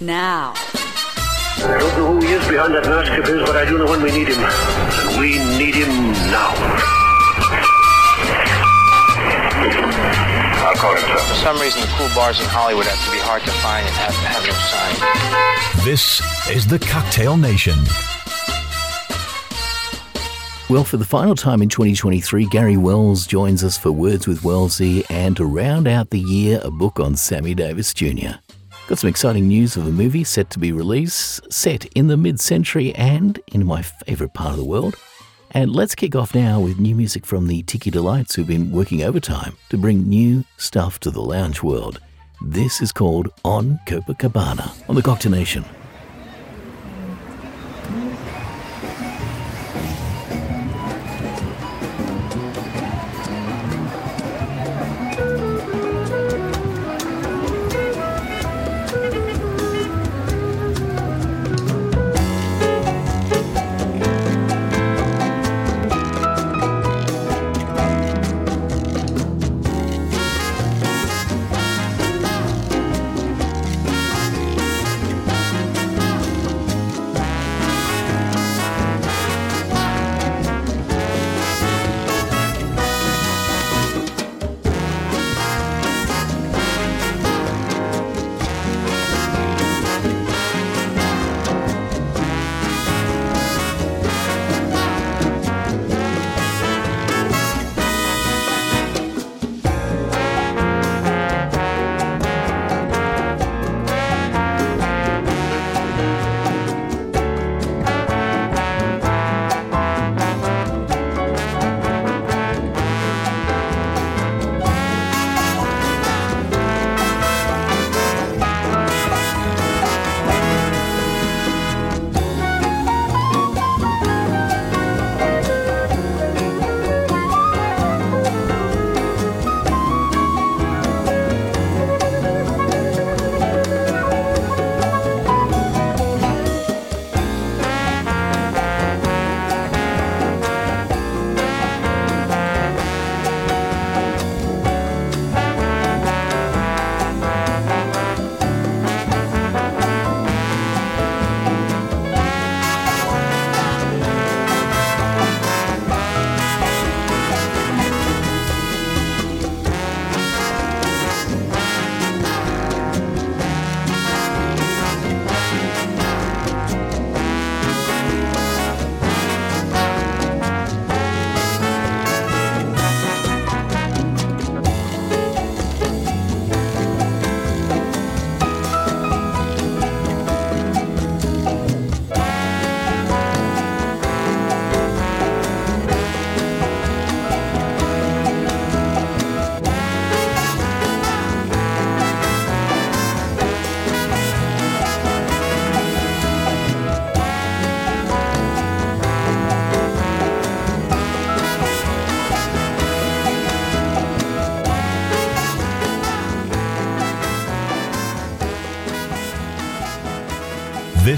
now. I don't know who he is behind that mask of his, but I do know when we need him. And we need him now. I'll call him, sir. For some reason, the cool bars in Hollywood have to be hard to find and have to have no sign. This is the Cocktail Nation. Well, for the final time in 2023, Gary Wells joins us for Words with Wellsy and to round out the year, a book on Sammy Davis Jr. Got some exciting news of a movie set to be released, set in the mid century and in my favourite part of the world. And let's kick off now with new music from the Tiki Delights who've been working overtime to bring new stuff to the lounge world. This is called On Copacabana on the Cocktail Nation.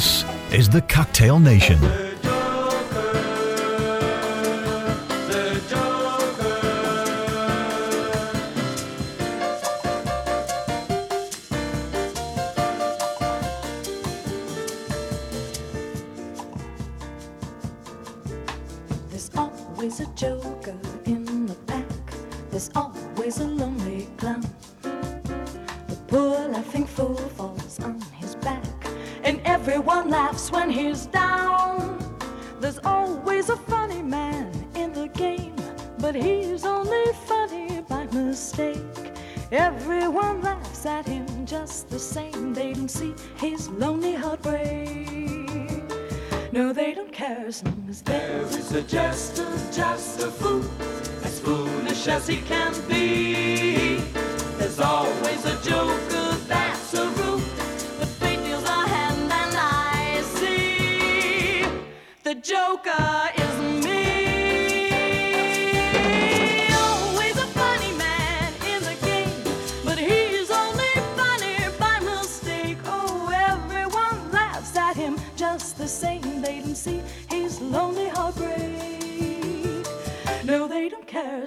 This is the Cocktail Nation. There's always a joker in the pack. There's always a lonely clown. The poor laughing fool everyone laughs when he's down. There's always a funny man in the game, but he's only funny by mistake. Everyone laughs at him just the same. They don't see his lonely heartbreak. No, they don't care as long as there is a jester, just a fool, as foolish as he can be. There's always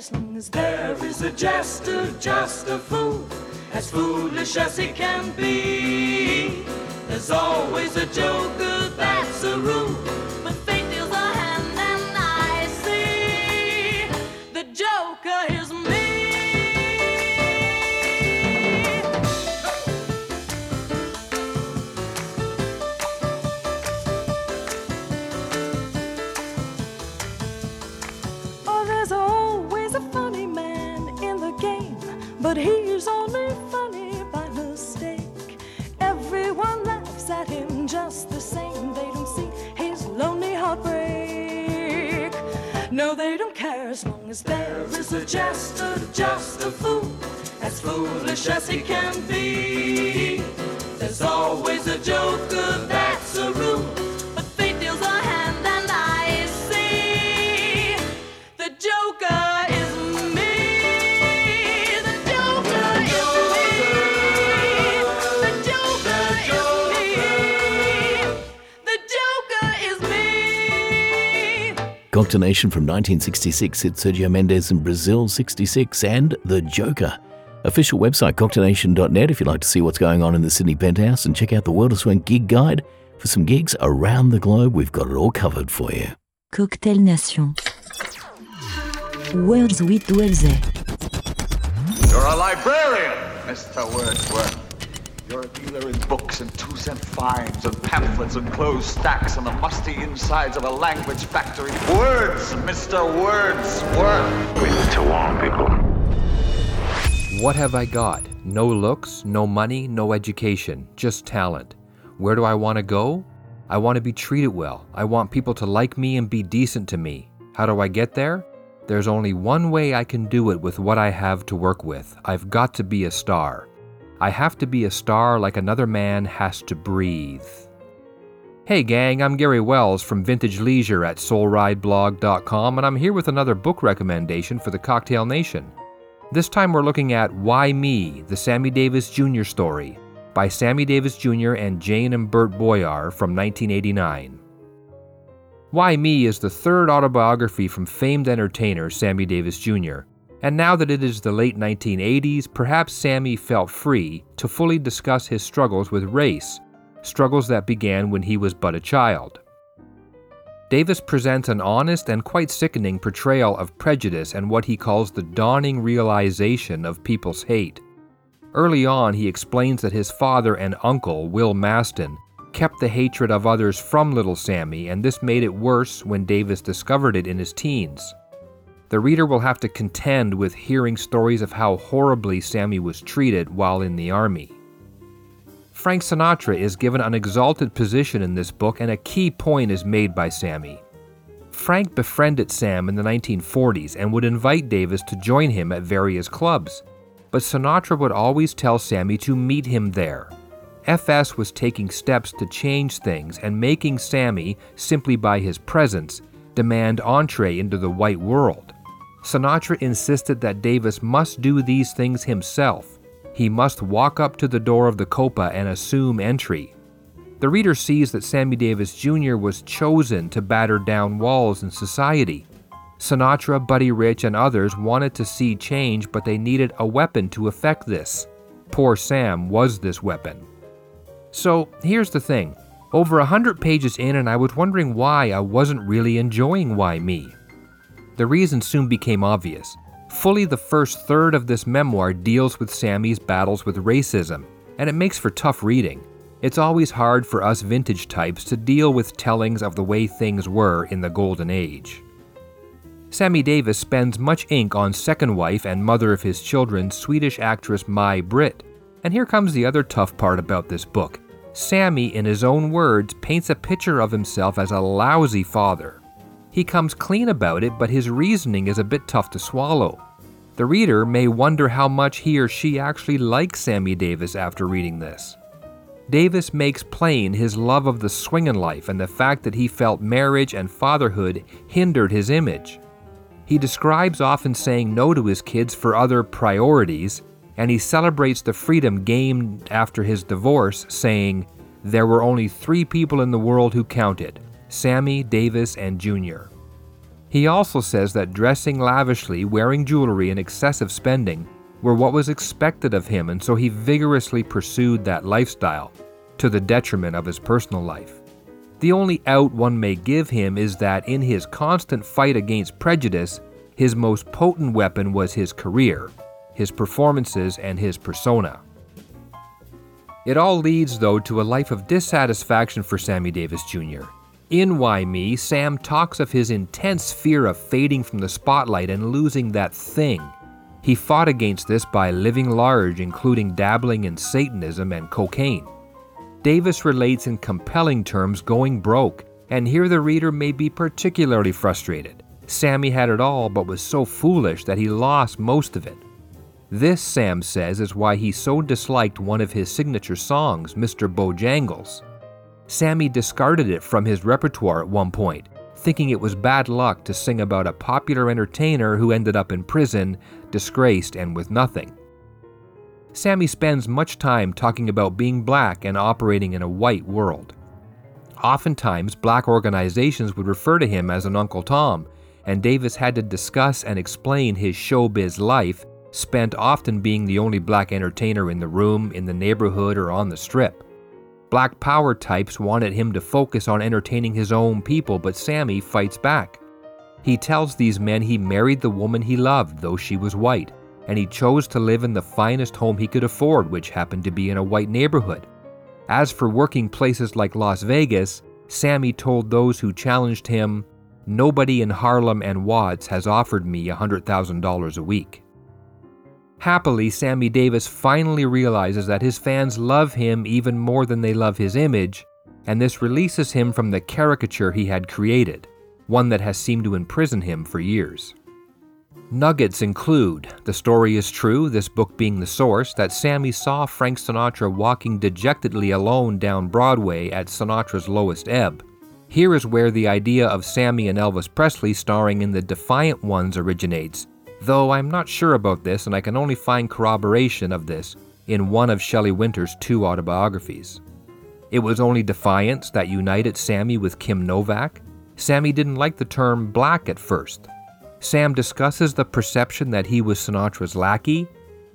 as long as there is a jester, just a fool. As foolish as he can be. There's always a joker, that's a rule. Is a just a fool, as foolish as he can be. There's always a joker, that's me. Cocktailnation from 1966 hit Sergio Mendes in Brazil 66 and The Joker. Official website cocktailnation.net if you'd like to see what's going on in the Sydney Penthouse and check out the World of Swank gig guide. For some gigs around the globe, we've got it all covered for you. Cocktail Nation. Words with Wellsy. You're a librarian, Mr. Wordsworth. You're a dealer in books and two cent fines and pamphlets and closed stacks on the musty insides of a language factory. Words, Mr. Wordsworth. We need to long, people. What have I got? No looks, no money, no education, just talent. Where do I want to go? I want to be treated well. I want people to like me and be decent to me. How do I get there? There's only one way I can do it with what I have to work with. I've got to be a star. I have to be a star like another man has to breathe. Hey gang, I'm Gary Wells from Vintage Leisure at soulrideblog.com and I'm here with another book recommendation for the Cocktail Nation. This time we're looking at Why Me, the Sammy Davis Jr. story by Sammy Davis Jr. and Jane and Burt Boyar from 1989. Why Me is the third autobiography from famed entertainer Sammy Davis Jr., and now that it is the late 1980s, perhaps Sammy felt free to fully discuss his struggles with race, struggles that began when he was but a child. Davis presents an honest and quite sickening portrayal of prejudice and what he calls the dawning realization of people's hate. Early on, he explains that his father and uncle, Will Mastin, kept the hatred of others from little Sammy, and this made it worse when Davis discovered it in his teens. The reader will have to contend with hearing stories of how horribly Sammy was treated while in the army. Frank Sinatra is given an exalted position in this book, and a key point is made by Sammy. Frank befriended Sam in the 1940s and would invite Davis to join him at various clubs, but Sinatra would always tell Sammy to meet him there. FS was taking steps to change things and making Sammy, simply by his presence, demand entree into the white world. Sinatra insisted that Davis must do these things himself. He must walk up to the door of the Copa and assume entry. The reader sees that Sammy Davis Jr. was chosen to batter down walls in society. Sinatra, Buddy Rich, and others wanted to see change, but they needed a weapon to effect this. Poor Sam was this weapon. So here's the thing over a hundred pages in, and I was wondering why I wasn't really enjoying Why Me. The reason soon became obvious. Fully the first third of this memoir deals with Sammy's battles with racism, and it makes for tough reading. It's always hard for us vintage types to deal with tellings of the way things were in the Golden Age. Sammy Davis spends much ink on second wife and mother of his children, Swedish actress May Britt. And here comes the other tough part about this book. Sammy, in his own words, paints a picture of himself as a lousy father. He comes clean about it, but his reasoning is a bit tough to swallow. The reader may wonder how much he or she actually likes Sammy Davis after reading this. Davis makes plain his love of the swingin' life and the fact that he felt marriage and fatherhood hindered his image. He describes often saying no to his kids for other priorities, and he celebrates the freedom gained after his divorce, saying, There were only three people in the world who counted Sammy, Davis, and Junior. He also says that dressing lavishly, wearing jewelry, and excessive spending were what was expected of him, and so he vigorously pursued that lifestyle. to the detriment of his personal life. The only out one may give him is that in his constant fight against prejudice, his most potent weapon was his career, his performances, and his persona. It all leads, though, to a life of dissatisfaction for Sammy Davis Jr. In Why Me, Sam talks of his intense fear of fading from the spotlight and losing that thing. He fought against this by living large, including dabbling in Satanism and cocaine. Davis relates in compelling terms going broke, and here the reader may be particularly frustrated. Sammy had it all, but was so foolish that he lost most of it. This, Sam says, is why he so disliked one of his signature songs, Mr. Bojangles. Sammy discarded it from his repertoire at one point, thinking it was bad luck to sing about a popular entertainer who ended up in prison, disgraced, and with nothing. Sammy spends much time talking about being black and operating in a white world. Oftentimes, black organizations would refer to him as an Uncle Tom, and Davis had to discuss and explain his showbiz life spent often being the only black entertainer in the room, in the neighborhood, or on the strip. Black power types wanted him to focus on entertaining his own people, but Sammy fights back. He tells these men he married the woman he loved, though she was white, and he chose to live in the finest home he could afford, which happened to be in a white neighborhood. As for working places like Las Vegas, Sammy told those who challenged him, Nobody in Harlem and Watts has offered me $100,000 a week. Happily, Sammy Davis finally realizes that his fans love him even more than they love his image, and this releases him from the caricature he had created, one that has seemed to imprison him for years. Nuggets include The Story is True, this book being the source, that Sammy saw Frank Sinatra walking dejectedly alone down Broadway at Sinatra's lowest ebb. Here is where the idea of Sammy and Elvis Presley starring in The Defiant Ones originates, though I'm not sure about this and I can only find corroboration of this in one of Shelley Winter's two autobiographies. It was only defiance that united Sammy with Kim Novak. Sammy didn't like the term black at first. Sam discusses the perception that he was Sinatra's lackey.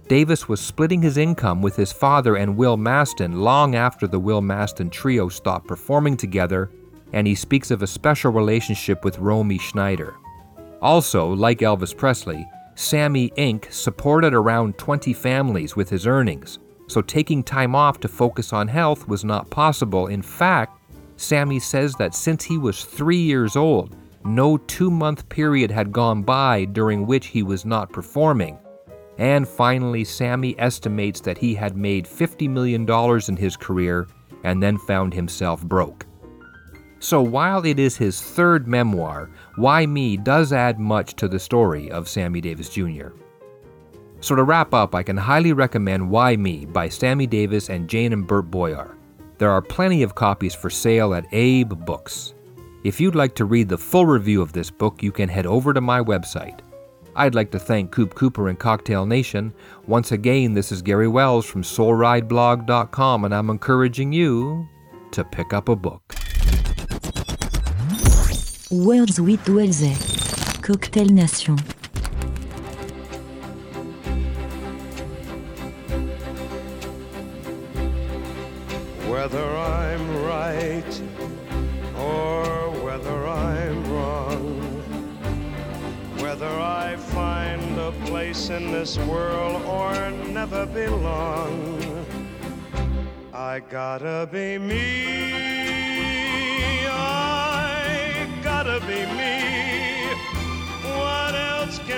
Davis was splitting his income with his father and Will Mastin long after the Will Mastin trio stopped performing together, and he speaks of a special relationship with Romy Schneider. Also, like Elvis Presley, Sammy Inc. supported around 20 families with his earnings, so taking time off to focus on health was not possible. In fact, Sammy says that since he was three years old, no two month period had gone by during which he was not performing. And finally, Sammy estimates that he had made $50 million in his career and then found himself broke. So while it is his third memoir, Why Me does add much to the story of Sammy Davis Jr. So to wrap up, I can highly recommend Why Me by Sammy Davis and Jane and Burt Boyar. There are plenty of copies for sale at Abe Books. If you'd like to read the full review of this book, you can head over to my website. I'd like to thank Koop Kooper and Cocktail Nation. Once again, this is Gary Wells from SoulRideblog.com, and I'm encouraging you to pick up a book. Words with Wellsy. Cocktail Nation. Whether I'm right or whether I'm wrong, whether I find a place in this world or never belong, I gotta be me.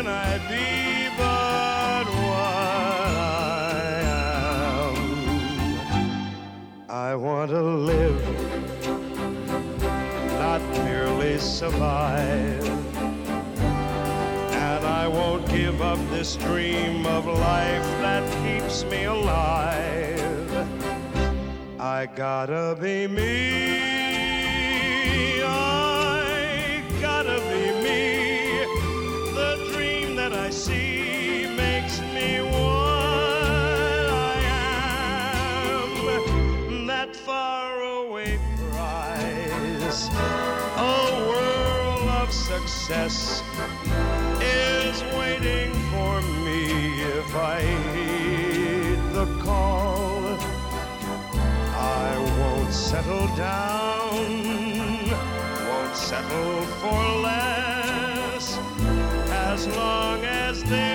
Can I be but what I am? I want to live, not merely survive. And I won't give up this dream of life that keeps me alive. I gotta be me. A world of success, is waiting for me if I heed the call. I won't settle down, won't settle for less. As long as there's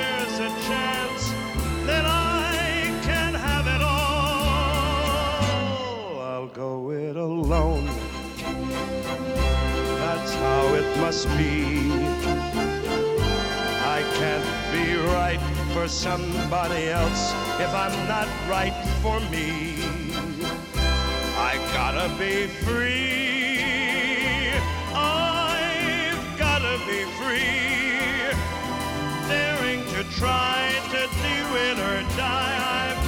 must be. I can't be right for somebody else if I'm not right for me. I gotta be free. I've gotta be free. Daring to try to do it or die. I've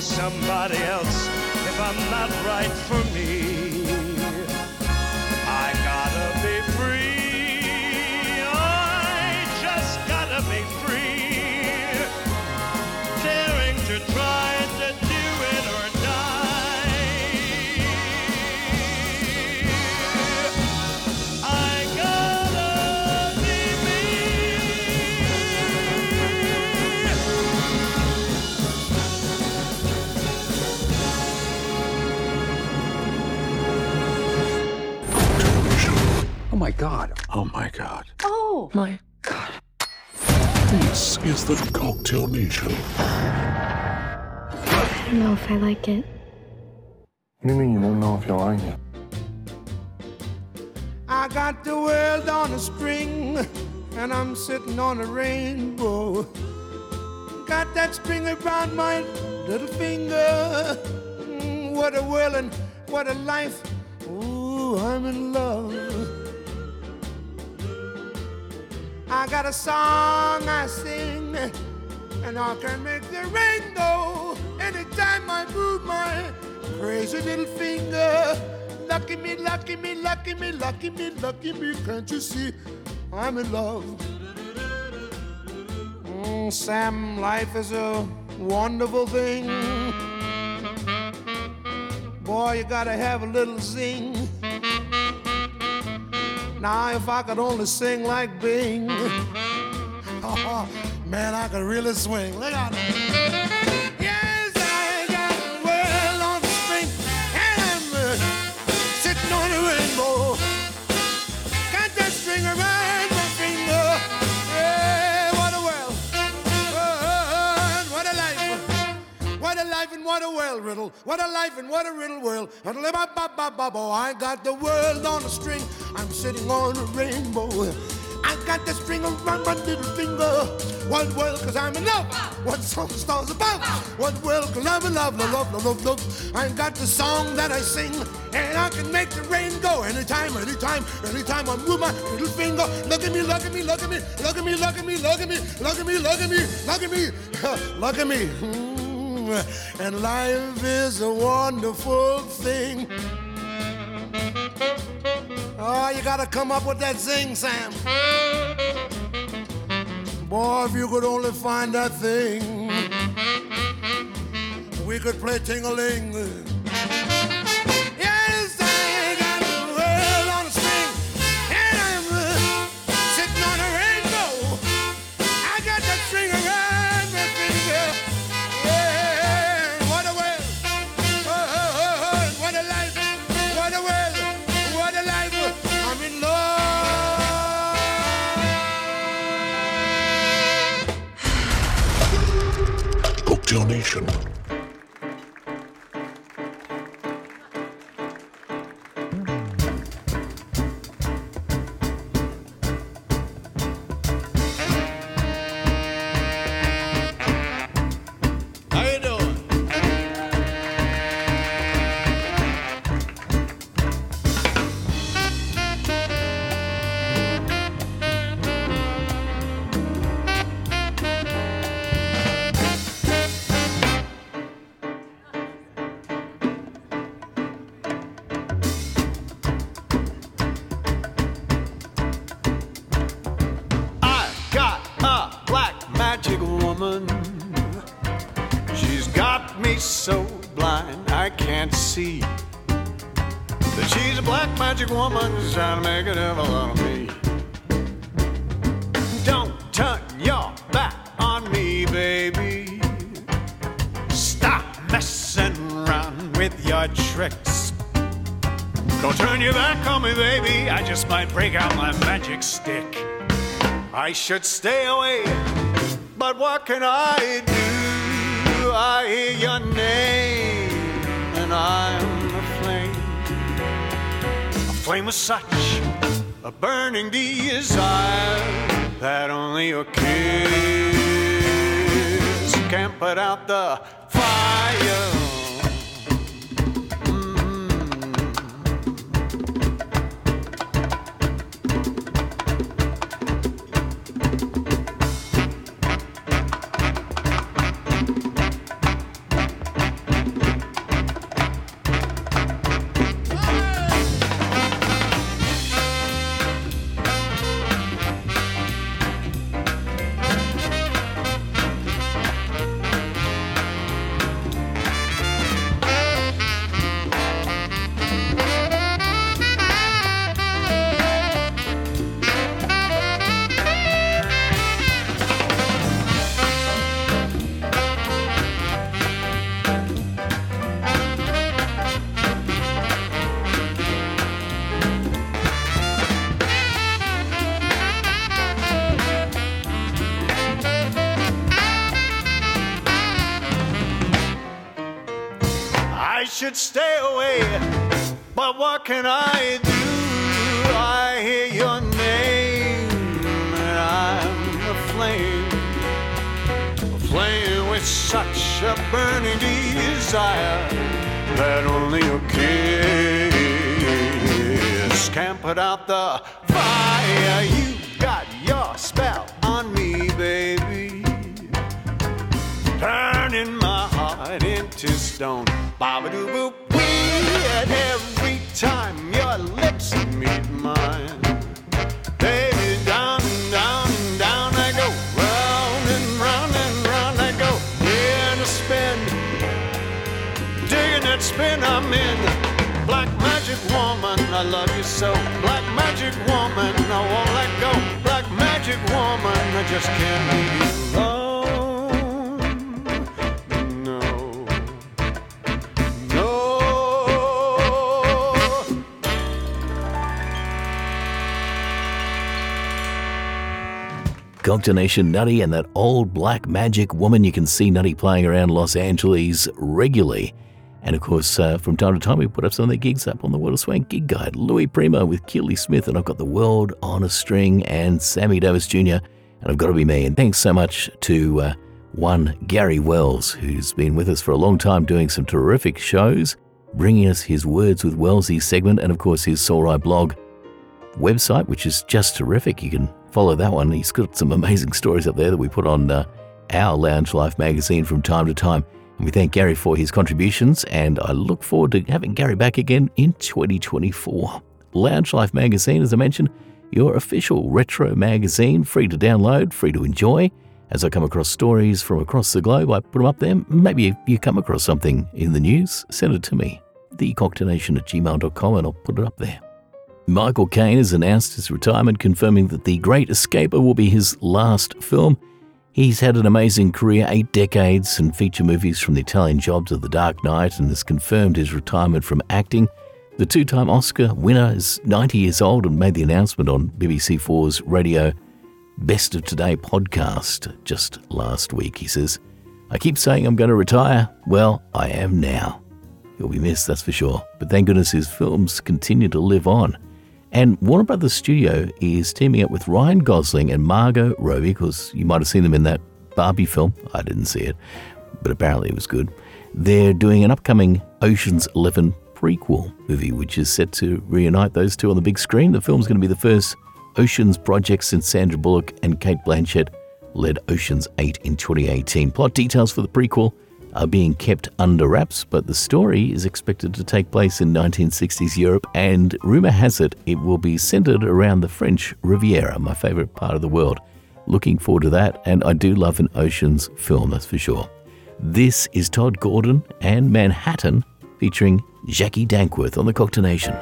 somebody else if I'm not right for me. Oh my god. Oh my god. Oh my This is the Cocktail Nation. I don't know if I like it. What do you mean you don't know if you like it? I got the world on a string, and I'm sitting on a rainbow. Got that string around my little finger. Mm, what a world and what a life. Ooh, I'm in love. I got a song I sing, and I can make the rain go anytime I move my crazy little finger. Lucky me, lucky me, lucky me, lucky me, lucky me. Can't you see I'm in love? Mm, Sam, life is a wonderful thing. Boy, you gotta have a little zing. Now, if I could only sing like Bing, oh, man, I could really swing. Look out. World riddle. What a life and what a riddle world. I got the world on a string. I'm sitting on a rainbow. I got the string around my little finger. What world, cause I'm in love. What song stars above? What world, cause I'm in love, love, love, love, love. I got the song that I sing, and I can make the rain go anytime, anytime, anytime I move my little finger. Look at me, look at me, look at me, look at me, look at me, look at me, look at me, look at me, look at me, look at me. Mm, And life is a wonderful thing. Oh, you gotta come up with that zing, Sam. Boy, if you could only find that thing, we could play ting-a-ling. şunu. Should stay away, but what can I do? I hear your name, and I'm a flame. A flame of such a burning desire that only your kiss can put out the stay away, but what can I do? I hear your name, and I'm a flame, a flame with such a burning desire that only your kiss can put out the fire. You got your spell on me, baby turning my heart into stone. Woman, I just can't leave you alone. No. No. Nation Nutty and that old black magic woman you can see Nutty playing around Los Angeles regularly. And of course, uh, from time to time, we put up some of their gigs up on the World of Swank gig guide. Louis Prima with Keely Smith, and I've got the world on a string, and Sammy Davis Jr., and I've got to be me. And thanks so much to uh, one Gary Wells, who's been with us for a long time doing some terrific shows, bringing us his Words with Wellsy segment, and of course, his Soul blog website, which is just terrific. You can follow that one. He's got some amazing stories up there that we put on uh, our Lounge Life magazine from time to time. We thank Gary for his contributions, and I look forward to having Gary back again in 2024. Lounge Life magazine, as I mentioned, your official retro magazine, free to download, free to enjoy. As I come across stories from across the globe, I put them up there. Maybe you come across something in the news, send it to me, thecocktailnation at gmail.com, and I'll put it up there. Michael Caine has announced his retirement, confirming that The Great Escaper will be his last film. He's had an amazing career, eight decades, and feature movies from the Italian Job to The Dark Knight, and has confirmed his retirement from acting. The two time Oscar winner is 90 years old and made the announcement on BBC4's radio Best of Today podcast just last week. He says, I keep saying I'm going to retire. Well, I am now. He'll be missed, that's for sure. But thank goodness his films continue to live on. And Warner Brothers Studio is teaming up with Ryan Gosling and Margot Robbie, because you might have seen them in that Barbie film. I didn't see it, but apparently it was good. They're doing an upcoming Ocean's 11 prequel movie, which is set to reunite those two on the big screen. The film's going to be the first Ocean's project since Sandra Bullock and Cate Blanchett led Ocean's 8 in 2018. Plot details for the prequel are being kept under wraps, but the story is expected to take place in 1960s Europe, and rumour has it it will be centred around the French Riviera, my favourite part of the world. Looking forward to that, and I do love an Oceans film, that's for sure. This is Todd Gordon and Manhattan featuring Jacqui Dankworth on the Cocktail Nation.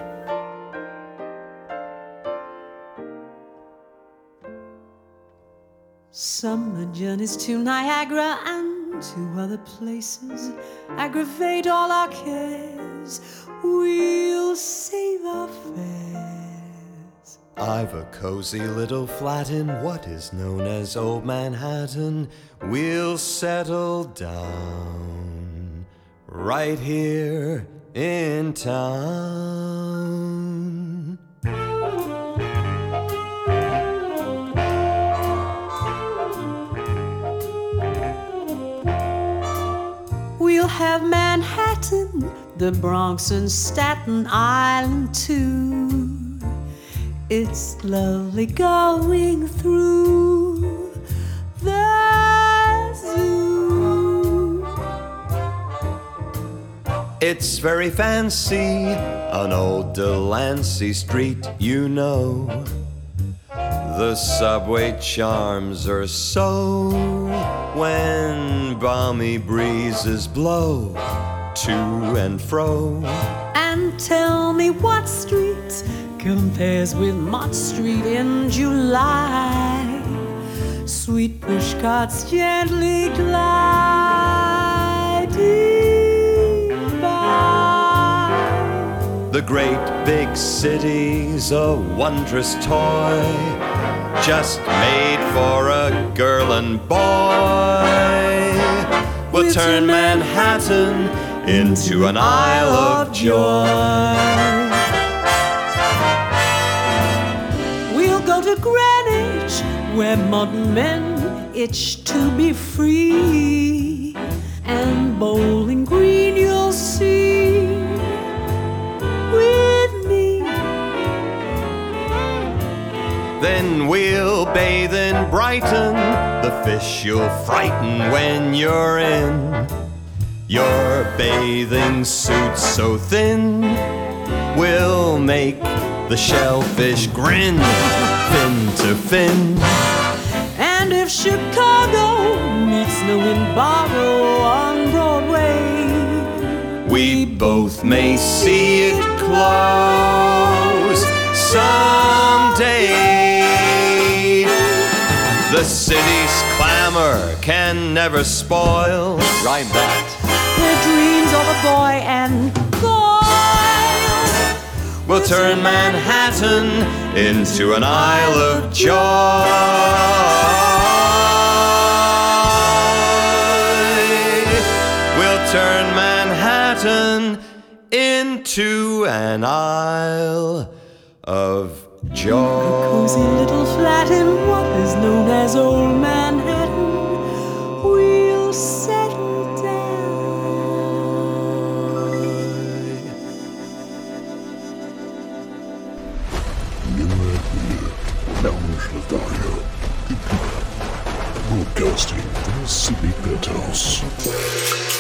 Summer journeys to Niagara and to other places aggravate all our cares. We'll save our fares. I've a cozy little flat in what is known as Old Manhattan. We'll settle down right here in town. We'll have Manhattan, the Bronx, and Staten Island too. It's lovely going through the zoo. It's very fancy on old Delancey Street, you know. The subway charms are so when balmy breezes blow to and fro. And tell me what street compares with Mott Street in July. Sweet push carts gently gliding by. The great big city's a wondrous toy, just made for a girl and boy. We'll turn Manhattan into an Isle of Joy. We'll go to Greenwich, where modern men itch to be free. And Bowling Green We'll bathe in Brighton, the fish you'll frighten when you're in. Your bathing suit so thin will make the shellfish grin, fin to fin. And if Chicago meets no embargo on Broadway, We both may see it close someday. The city's clamor can never spoil. Rhyme that. the dreams of a boy and goil. We'll turn Manhattan into an Isle of Joy. We'll turn Manhattan into an Isle of Joy. Cozy little flat in what is known as Old Manhattan. We'll settle Broadcasting from Sydney Penthouse.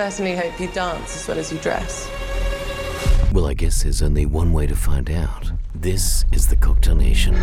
Certainly hope you dance as well as you dress. Well, I guess there's only one way to find out. This is the Cocktail Nation.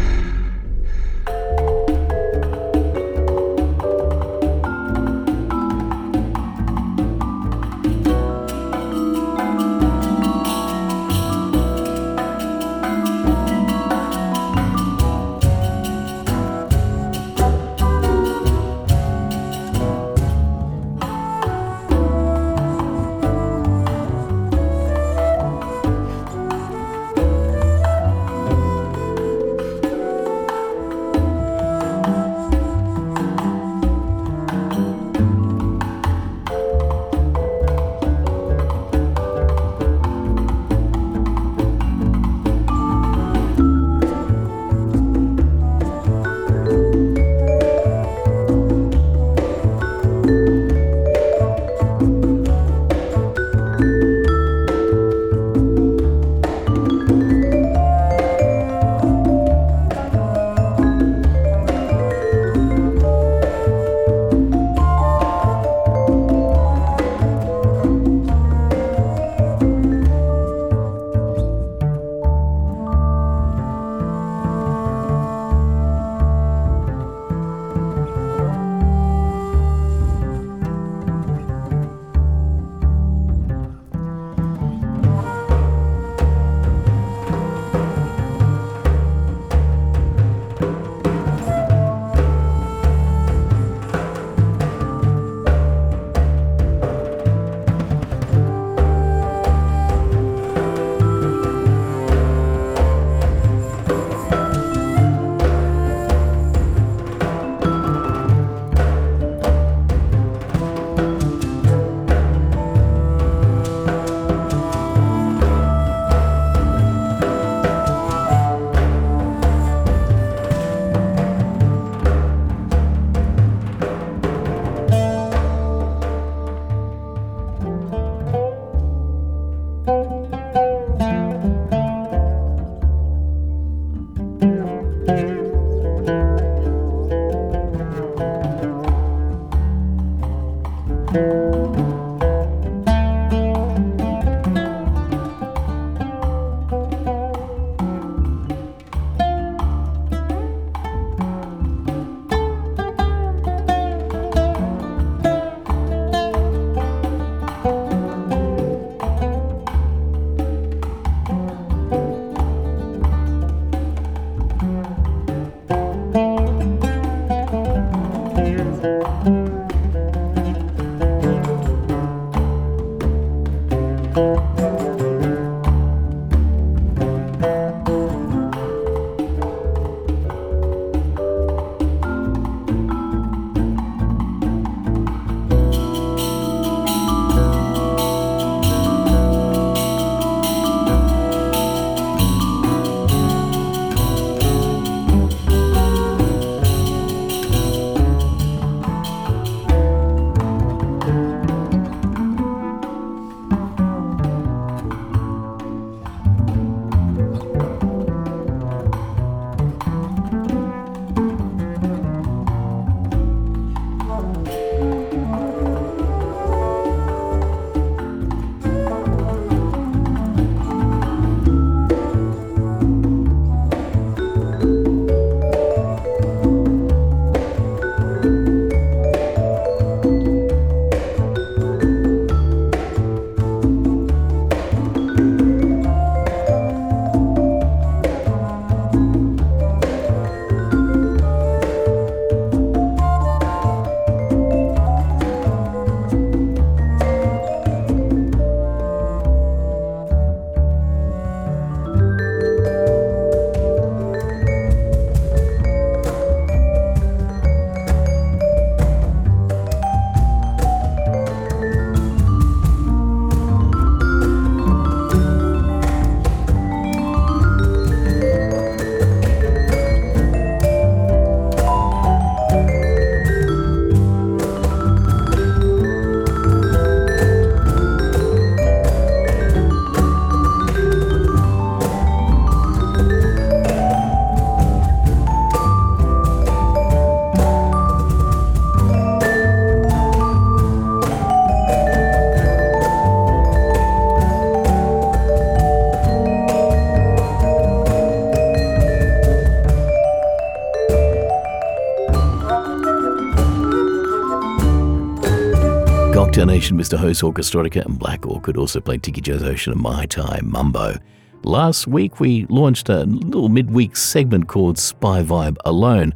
Nation, Mr. Ho's Orchestrotica and Black Orchid also played Tiki Joe's Ocean and Mai Tai Mambo. Last week we launched a little midweek segment called Spy Vibe Alone.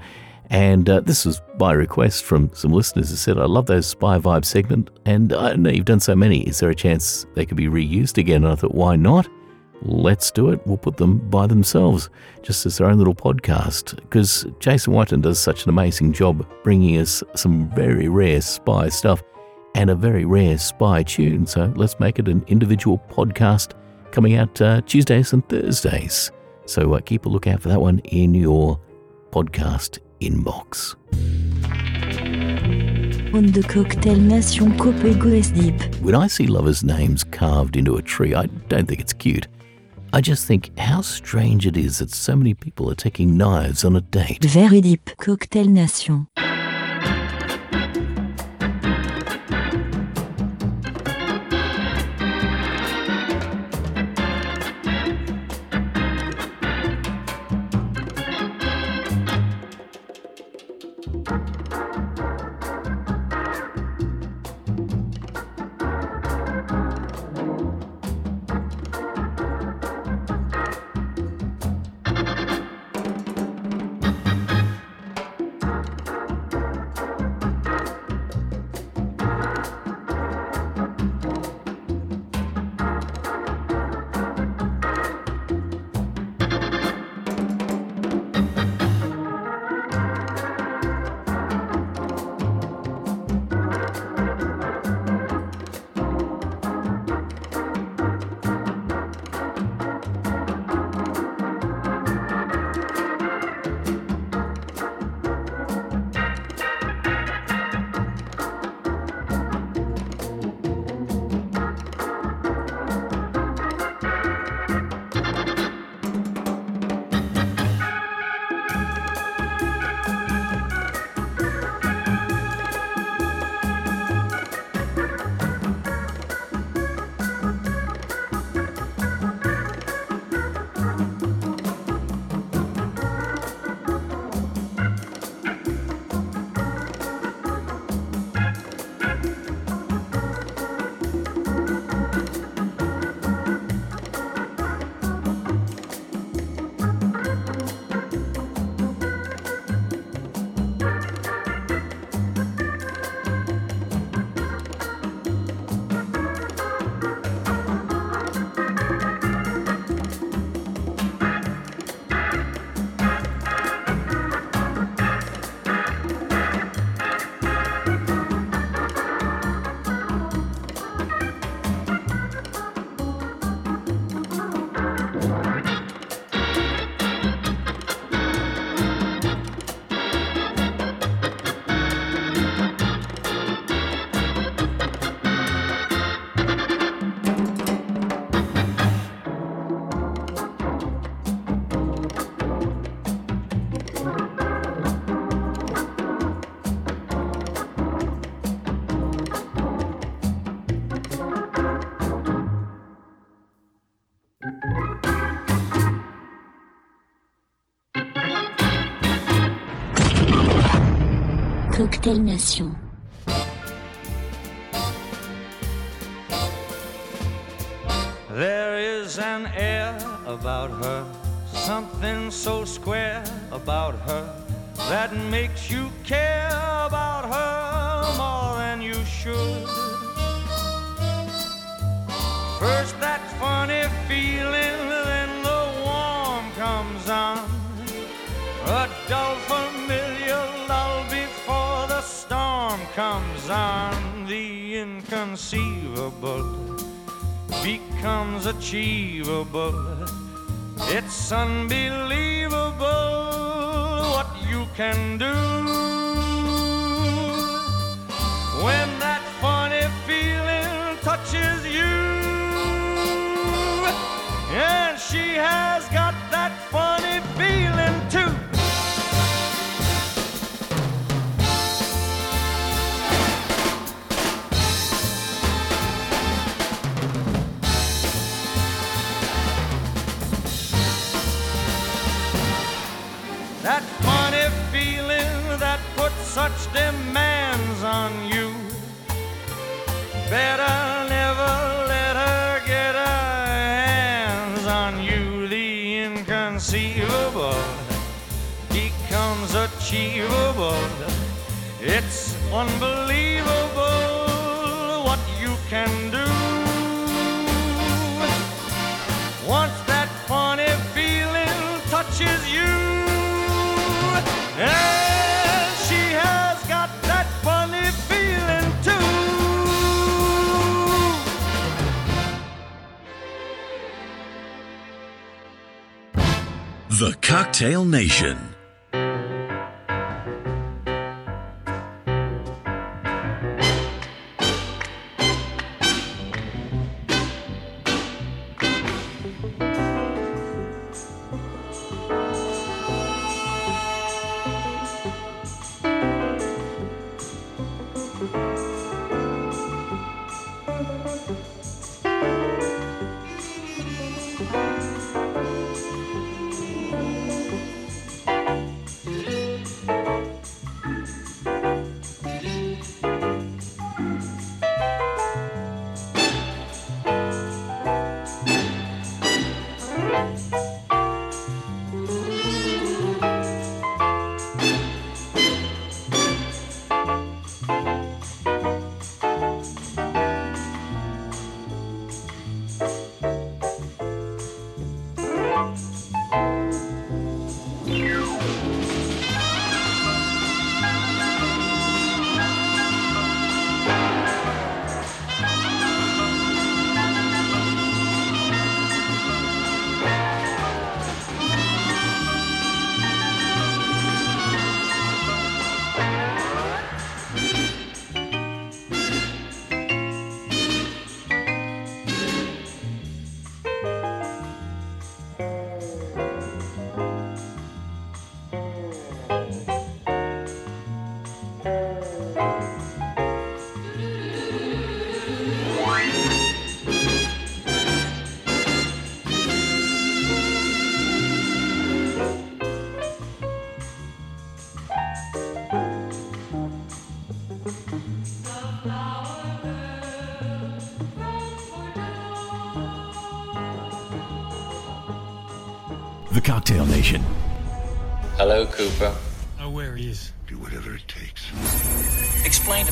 And uh, this was by request from some listeners who said, I love those Spy Vibe segment. And I know you've done so many. Is there a chance they could be reused again? And I thought, why not? Let's do it. We'll put them by themselves, just as their own little podcast. Because Jason Whiten does such an amazing job bringing us some very rare spy stuff and a very rare spy tune. So let's make it an individual podcast coming out uh, Tuesdays and Thursdays. So uh, keep a lookout for that one in your podcast inbox. On the Cocktail Nation Copego Deep. When I see lovers' names carved into a tree, I don't think it's cute. I just think how strange it is that so many people are taking knives on a date. Very Deep. Cocktail Nation. Nation. There is an air about her, something so square about her that makes you achievable. It's unbelievable what you can do That funny feeling that puts such demands on you. Better never let her get her hands on you, the inconceivable becomes achievable. It's unbelievable Cocktail Nation.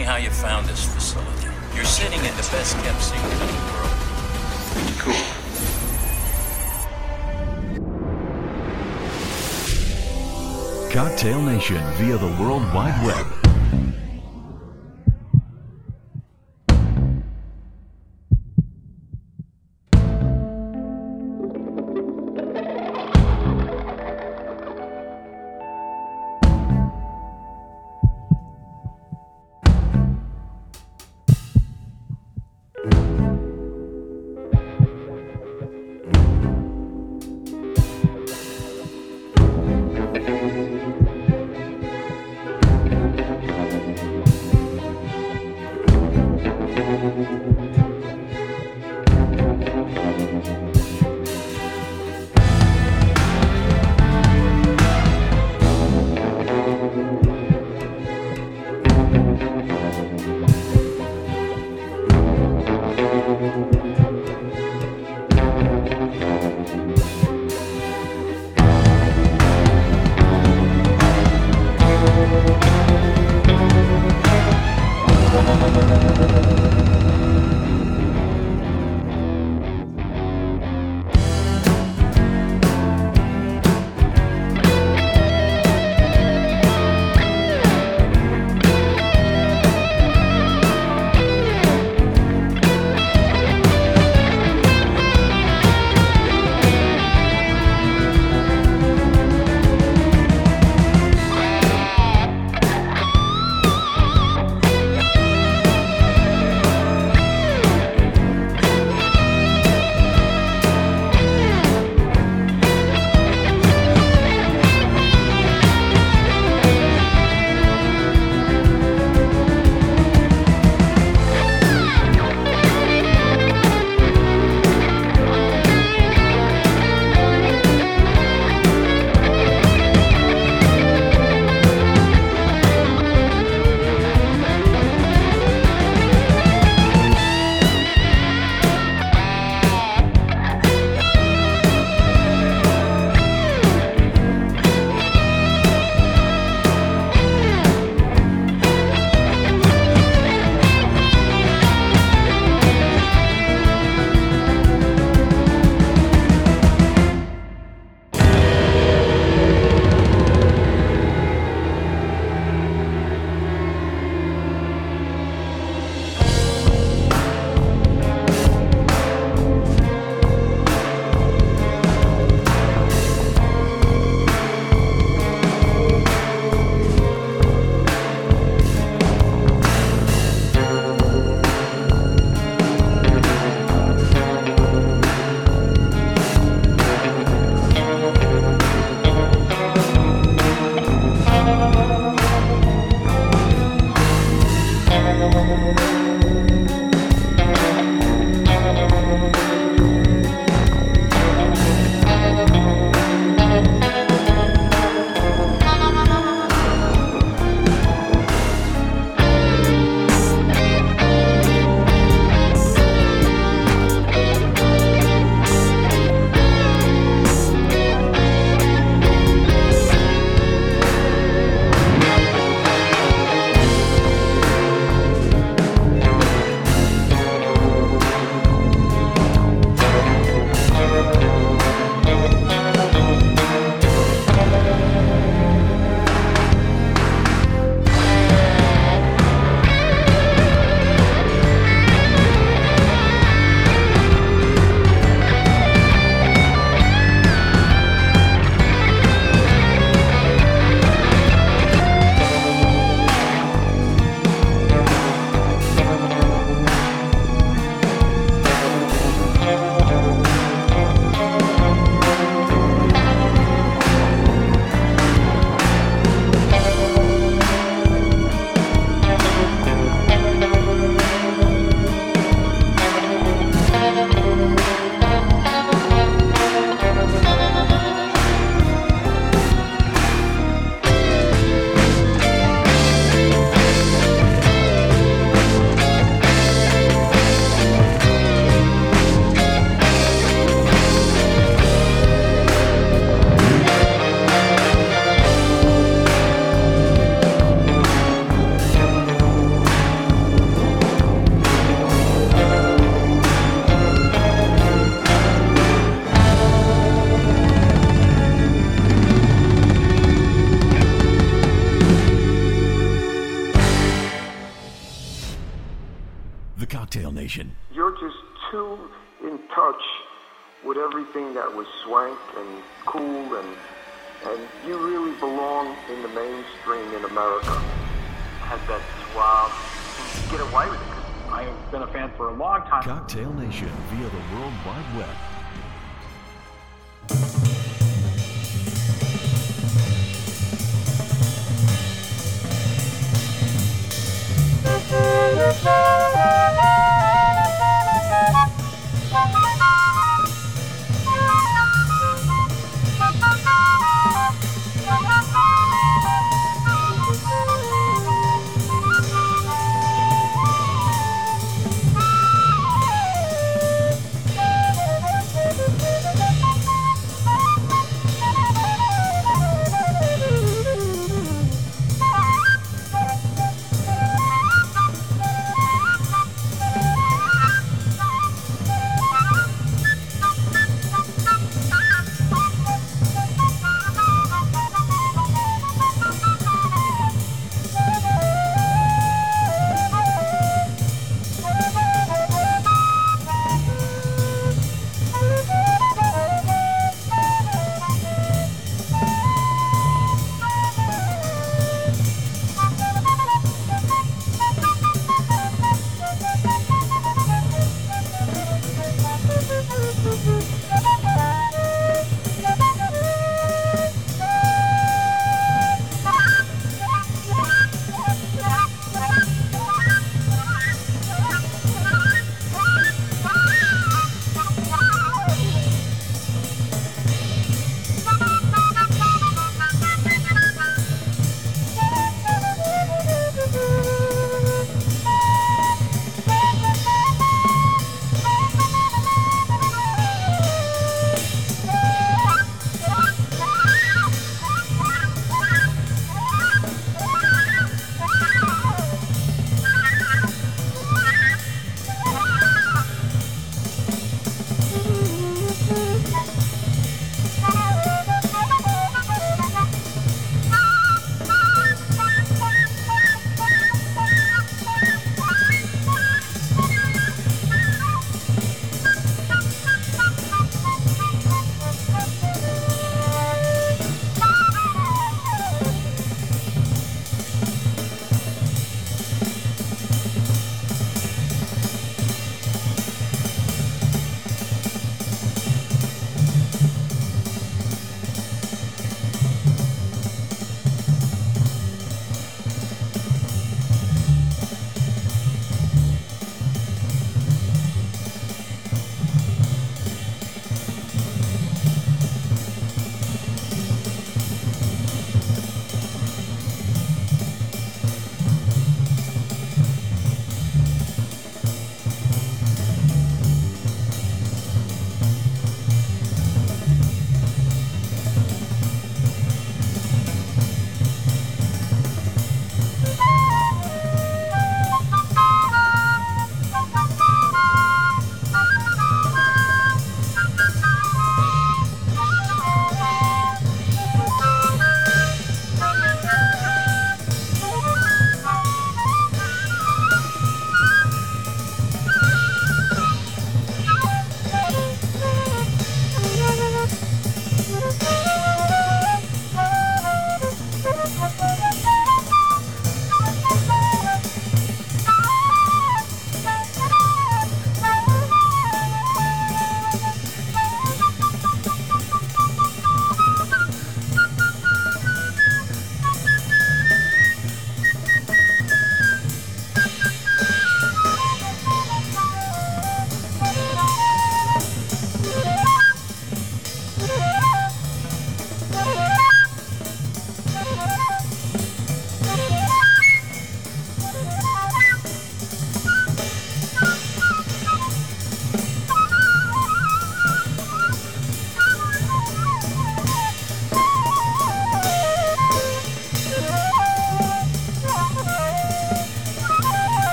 Me how you found this facility. You're sitting in the best kept secret in the world. Cool. Cocktail Nation via the World Wide Web.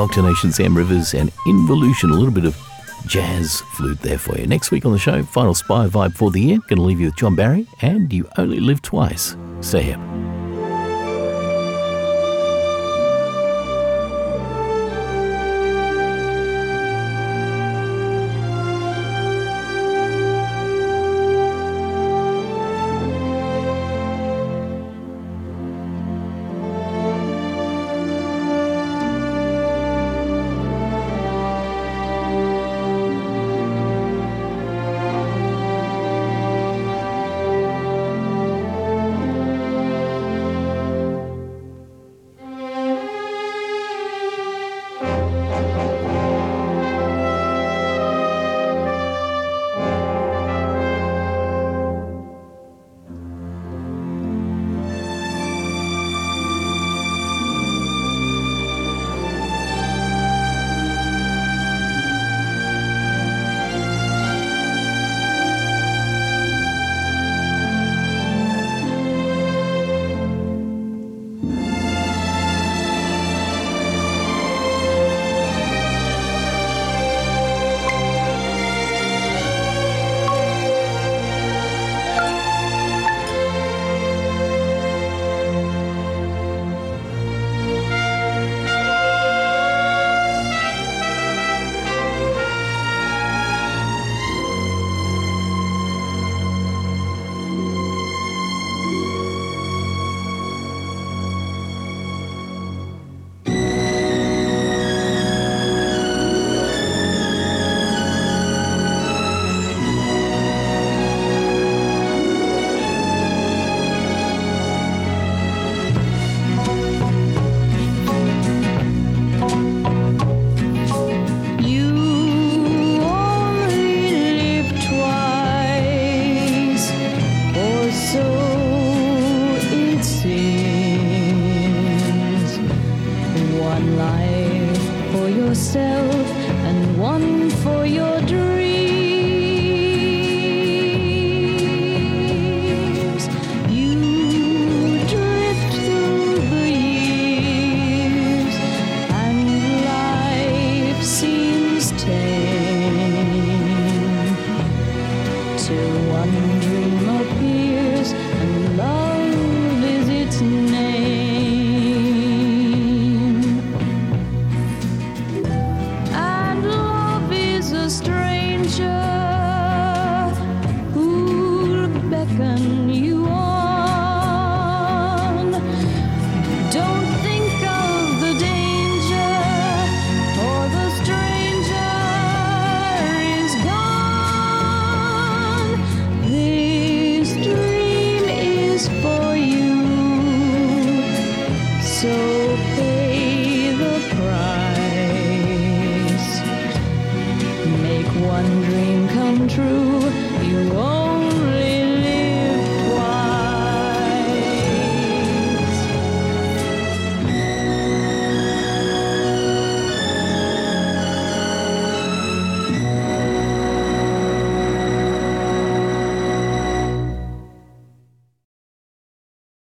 Cocktail Nation, Sam Rivers, and Involution. A little bit of jazz flute there for you. Next week on the show, final spy vibe for the year. Going to leave you with John Barry and You Only Live Twice. Stay here.